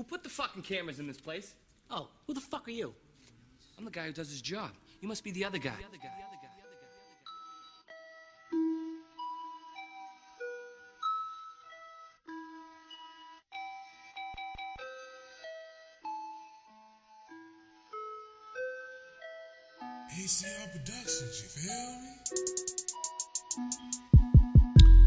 Who put the fucking cameras in this place? Oh, who the fuck are you? I'm the guy who does his job. You must be the other guy. ACL Productions, you feel me?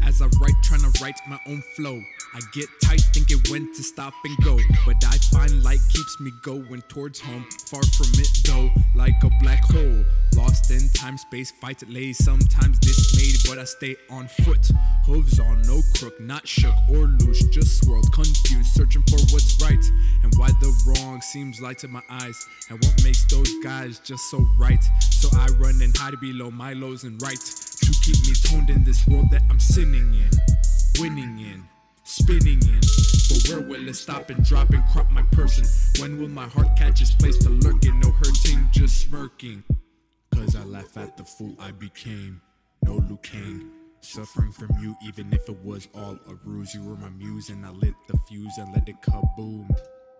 As I write, trying to write my own flow. I get tight, thinking when to stop and go. But I find light keeps me going towards home. Far from it though, like a black hole. Lost in time, space, fight lays, sometimes dismayed, but I stay on foot. Hooves on, no crook, not shook or loose, just swirled, confused, searching for what's right. And why the wrong seems light to my eyes. And what makes those guys just so right. So I run and hide below my lows and right to keep me toned in this world that I'm sinning in, winning in, spinning in. But where will it stop and drop and crop my person? When will my heart catch its place to lurk lurking? No hurting, just smirking. Cause I laugh at the fool I became. No Luke Kane. Suffering from you, even if it was all a ruse. You were my muse, and I lit the fuse and let it kaboom.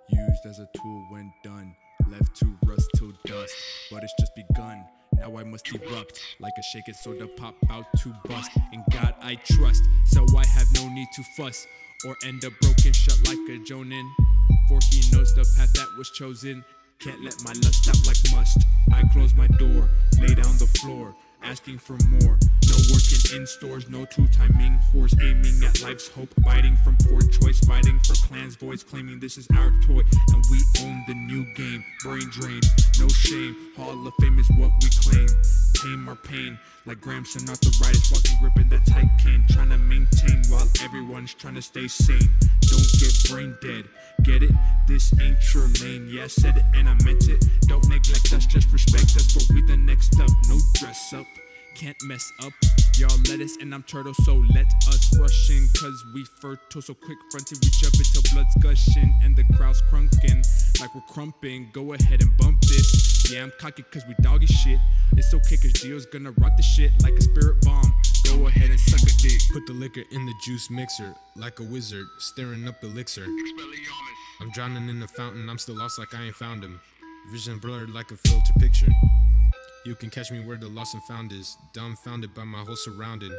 Used as a tool when done, left to rust till dust. But it's just begun. Now I must erupt like a shaken soda pop out to bust. In God I trust, so I have no need to fuss or end up broken shut like a Jonin. For he knows the path that was chosen. Can't let my lust out like must. I close my door, lay down the floor, asking for more. No working in stores, no two timing horse aiming at life's hope, biting from poor choice, fighting for clans' voice, claiming this is our toy, and we own the new game. Brain drain, no shame. Hall of Fame is what we claim. Tame our pain, like Gramson arthritis, walking gripping the tight can. Trying to maintain while everyone's trying to stay sane. Don't get brain dead, get it? This ain't your lane. Yeah, I said it and I meant it. Don't neglect us, just respect us, for we the next up. No dress up can't mess up. Y'all lettuce and I'm turtle, so let us rush in. Cause we fertile, so quick fronted, we jump until blood's gushing and the crowd's crunking like we're crumping. Go ahead and bump this. Yeah, I'm cocky cause we doggy shit. It's okay cause GEO's gonna rock the shit like a spirit bomb. Go ahead and suck a dick. Put the liquor in the juice mixer, like a wizard, stirring up elixir. I'm drowning in the fountain, I'm still lost like I ain't found him. Vision blurred like a filter picture. You can catch me where the lost and found is, dumbfounded by my whole surrounding.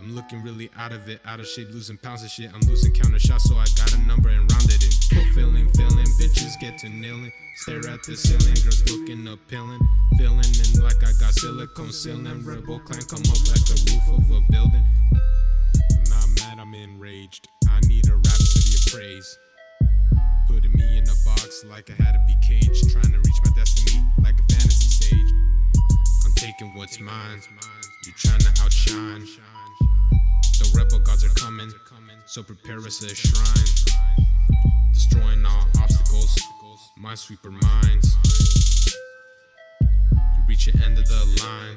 I'm looking really out of it, out of shape, losing pounds of shit. I'm losing counter shots, so I got a number and rounded it. Fulfilling, feeling, bitches get to nailing. Stare at the ceiling, girls looking appealing. Feeling in like I got silicone ceiling. Rebel clan come up like the roof of a building. I'm not mad, I'm enraged. I need a rhapsody of praise. Putting me in a box like I had to be caged. Trying to reach my destiny like a fantasy sage. I'm taking what's mine. You trying to outshine. The rebel gods are coming, so prepare us a shrine. Destroying all obstacles, minesweeper minds. You reach the end of the line,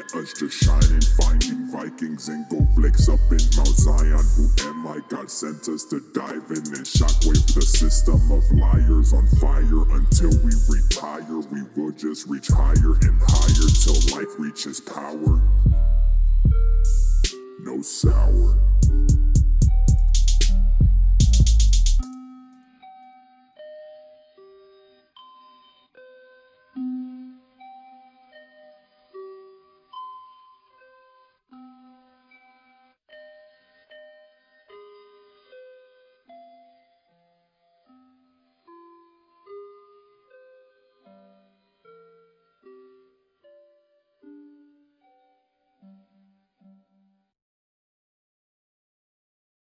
let us just shine and find finding Vikings and go flex up in Mount Zion. Who am I? God sent us to dive in and shockwave the system of liars on fire until we retire. We will just reach higher and higher till life reaches power. No sour.